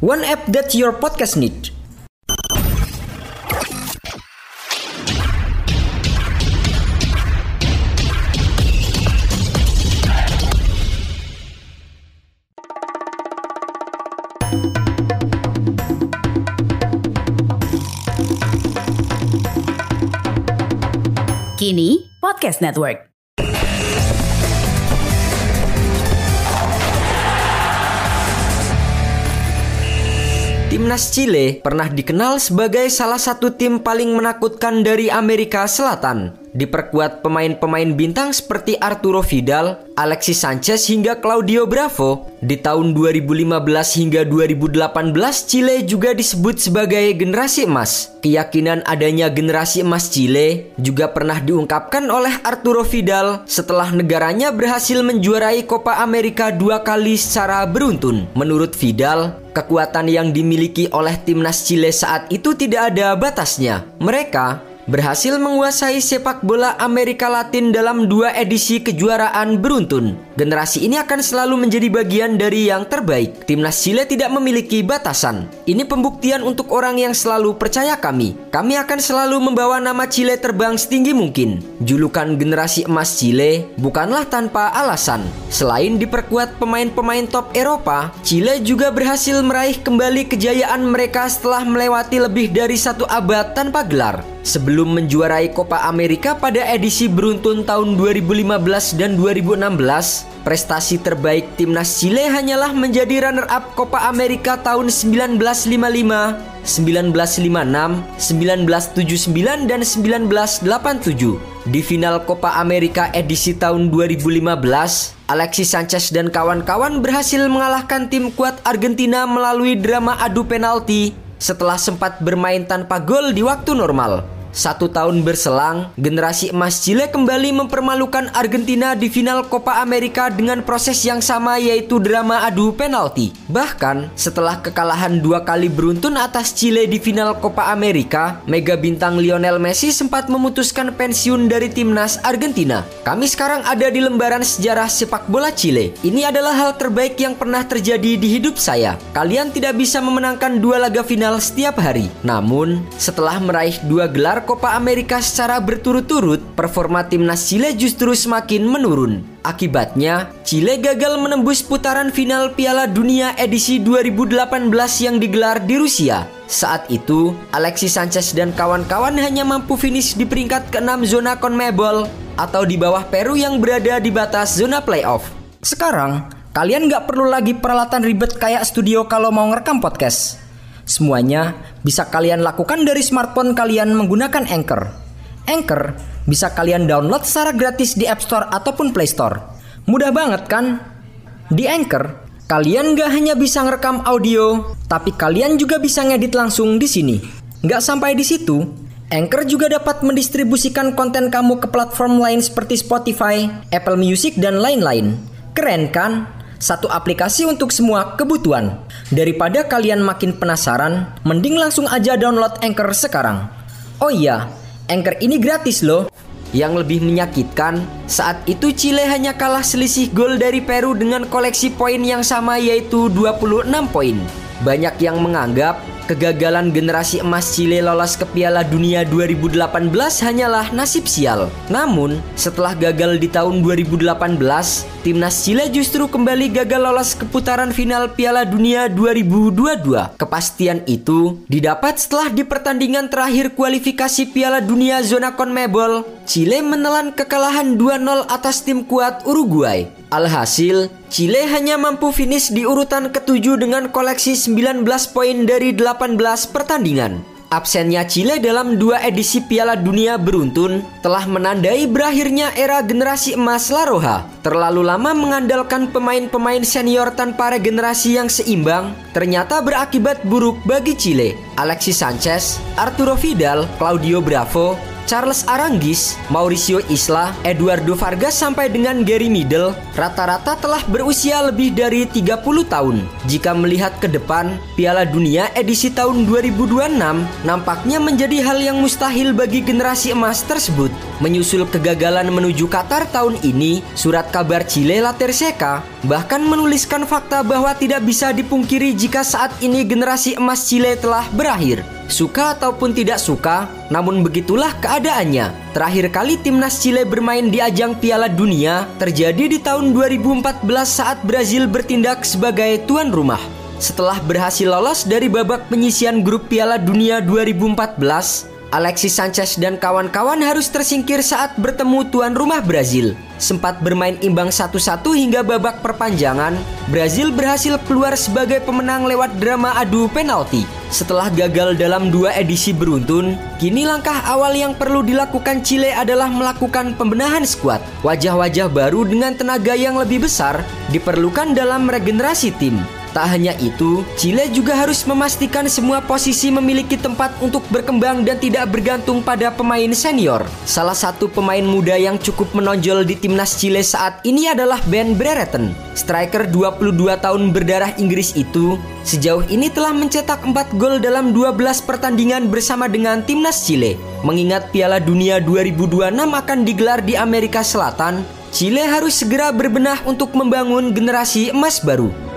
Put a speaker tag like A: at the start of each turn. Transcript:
A: One app that your podcast need.
B: Kini Podcast Network.
A: Timnas Chile pernah dikenal sebagai salah satu tim paling menakutkan dari Amerika Selatan. Diperkuat pemain-pemain bintang seperti Arturo Vidal, Alexis Sanchez hingga Claudio Bravo. Di tahun 2015 hingga 2018 Chile juga disebut sebagai generasi emas. Keyakinan adanya generasi emas Chile juga pernah diungkapkan oleh Arturo Vidal setelah negaranya berhasil menjuarai Copa America dua kali secara beruntun. Menurut Vidal, Kekuatan yang dimiliki oleh timnas Chile saat itu tidak ada batasnya. Mereka berhasil menguasai sepak bola Amerika Latin dalam dua edisi kejuaraan beruntun. Generasi ini akan selalu menjadi bagian dari yang terbaik. Timnas Chile tidak memiliki batasan. Ini pembuktian untuk orang yang selalu percaya kami. Kami akan selalu membawa nama Chile terbang setinggi mungkin. Julukan generasi emas Chile bukanlah tanpa alasan. Selain diperkuat pemain-pemain top Eropa, Chile juga berhasil meraih kembali kejayaan mereka setelah melewati lebih dari satu abad tanpa gelar. Sebelum menjuarai Copa America pada edisi beruntun tahun 2015 dan 2016, prestasi terbaik timnas Chile hanyalah menjadi runner-up Copa America tahun 1955, 1956, 1979, dan 1987. Di final Copa America edisi tahun 2015, Alexis Sanchez dan kawan-kawan berhasil mengalahkan tim kuat Argentina melalui drama adu penalti setelah sempat bermain tanpa gol di waktu normal. Satu tahun berselang, generasi emas Chile kembali mempermalukan Argentina di final Copa America dengan proses yang sama yaitu drama adu penalti. Bahkan, setelah kekalahan dua kali beruntun atas Chile di final Copa America, mega bintang Lionel Messi sempat memutuskan pensiun dari timnas Argentina. Kami sekarang ada di lembaran sejarah sepak bola Chile. Ini adalah hal terbaik yang pernah terjadi di hidup saya. Kalian tidak bisa memenangkan dua laga final setiap hari. Namun, setelah meraih dua gelar Copa America secara berturut-turut, performa timnas Chile justru semakin menurun. Akibatnya, Chile gagal menembus putaran final Piala Dunia edisi 2018 yang digelar di Rusia. Saat itu, Alexis Sanchez dan kawan-kawan hanya mampu finish di peringkat ke-6 zona CONMEBOL atau di bawah Peru yang berada di batas zona playoff. Sekarang, kalian nggak perlu lagi peralatan ribet kayak studio kalau mau ngerekam podcast. Semuanya bisa kalian lakukan dari smartphone kalian menggunakan Anchor. Anchor bisa kalian download secara gratis di App Store ataupun Play Store. Mudah banget kan? Di Anchor, kalian gak hanya bisa ngerekam audio, tapi kalian juga bisa ngedit langsung di sini. Gak sampai di situ, Anchor juga dapat mendistribusikan konten kamu ke platform lain seperti Spotify, Apple Music, dan lain-lain. Keren kan? Satu aplikasi untuk semua kebutuhan. Daripada kalian makin penasaran, mending langsung aja download Anchor sekarang. Oh iya, Anchor ini gratis loh. Yang lebih menyakitkan, saat itu Chile hanya kalah selisih gol dari Peru dengan koleksi poin yang sama yaitu 26 poin. Banyak yang menganggap kegagalan generasi emas Chile lolos ke Piala Dunia 2018 hanyalah nasib sial. Namun, setelah gagal di tahun 2018, timnas Chile justru kembali gagal lolos ke putaran final Piala Dunia 2022. Kepastian itu didapat setelah di pertandingan terakhir kualifikasi Piala Dunia zona CONMEBOL, Chile menelan kekalahan 2-0 atas tim kuat Uruguay. Alhasil, Chile hanya mampu finish di urutan ketujuh dengan koleksi 19 poin dari 18 pertandingan. Absennya Chile dalam dua edisi Piala Dunia beruntun telah menandai berakhirnya era generasi emas La Roja. Terlalu lama mengandalkan pemain-pemain senior tanpa regenerasi yang seimbang ternyata berakibat buruk bagi Chile. Alexis Sanchez, Arturo Vidal, Claudio Bravo, Charles Aranguis, Mauricio Isla, Eduardo Vargas sampai dengan Gary Middle rata-rata telah berusia lebih dari 30 tahun. Jika melihat ke depan, Piala Dunia edisi tahun 2026 nampaknya menjadi hal yang mustahil bagi generasi emas tersebut. Menyusul kegagalan menuju Qatar tahun ini, surat kabar Chile La Terceca bahkan menuliskan fakta bahwa tidak bisa dipungkiri jika saat ini generasi emas Chile telah berakhir. Suka ataupun tidak suka, namun begitulah keadaannya. Terakhir kali timnas Chile bermain di ajang Piala Dunia terjadi di tahun 2014 saat Brazil bertindak sebagai tuan rumah. Setelah berhasil lolos dari babak penyisian grup Piala Dunia 2014, Alexis Sanchez dan kawan-kawan harus tersingkir saat bertemu tuan rumah Brazil. Sempat bermain imbang satu-satu hingga babak perpanjangan, Brazil berhasil keluar sebagai pemenang lewat drama adu penalti. Setelah gagal dalam dua edisi beruntun, kini langkah awal yang perlu dilakukan Chile adalah melakukan pembenahan skuad. Wajah-wajah baru dengan tenaga yang lebih besar diperlukan dalam regenerasi tim. Tak hanya itu, Chile juga harus memastikan semua posisi memiliki tempat untuk berkembang dan tidak bergantung pada pemain senior. Salah satu pemain muda yang cukup menonjol di timnas Chile saat ini adalah Ben Brereton. Striker 22 tahun berdarah Inggris itu sejauh ini telah mencetak 4 gol dalam 12 pertandingan bersama dengan timnas Chile. Mengingat Piala Dunia 2026 akan digelar di Amerika Selatan, Chile harus segera berbenah untuk membangun generasi emas baru.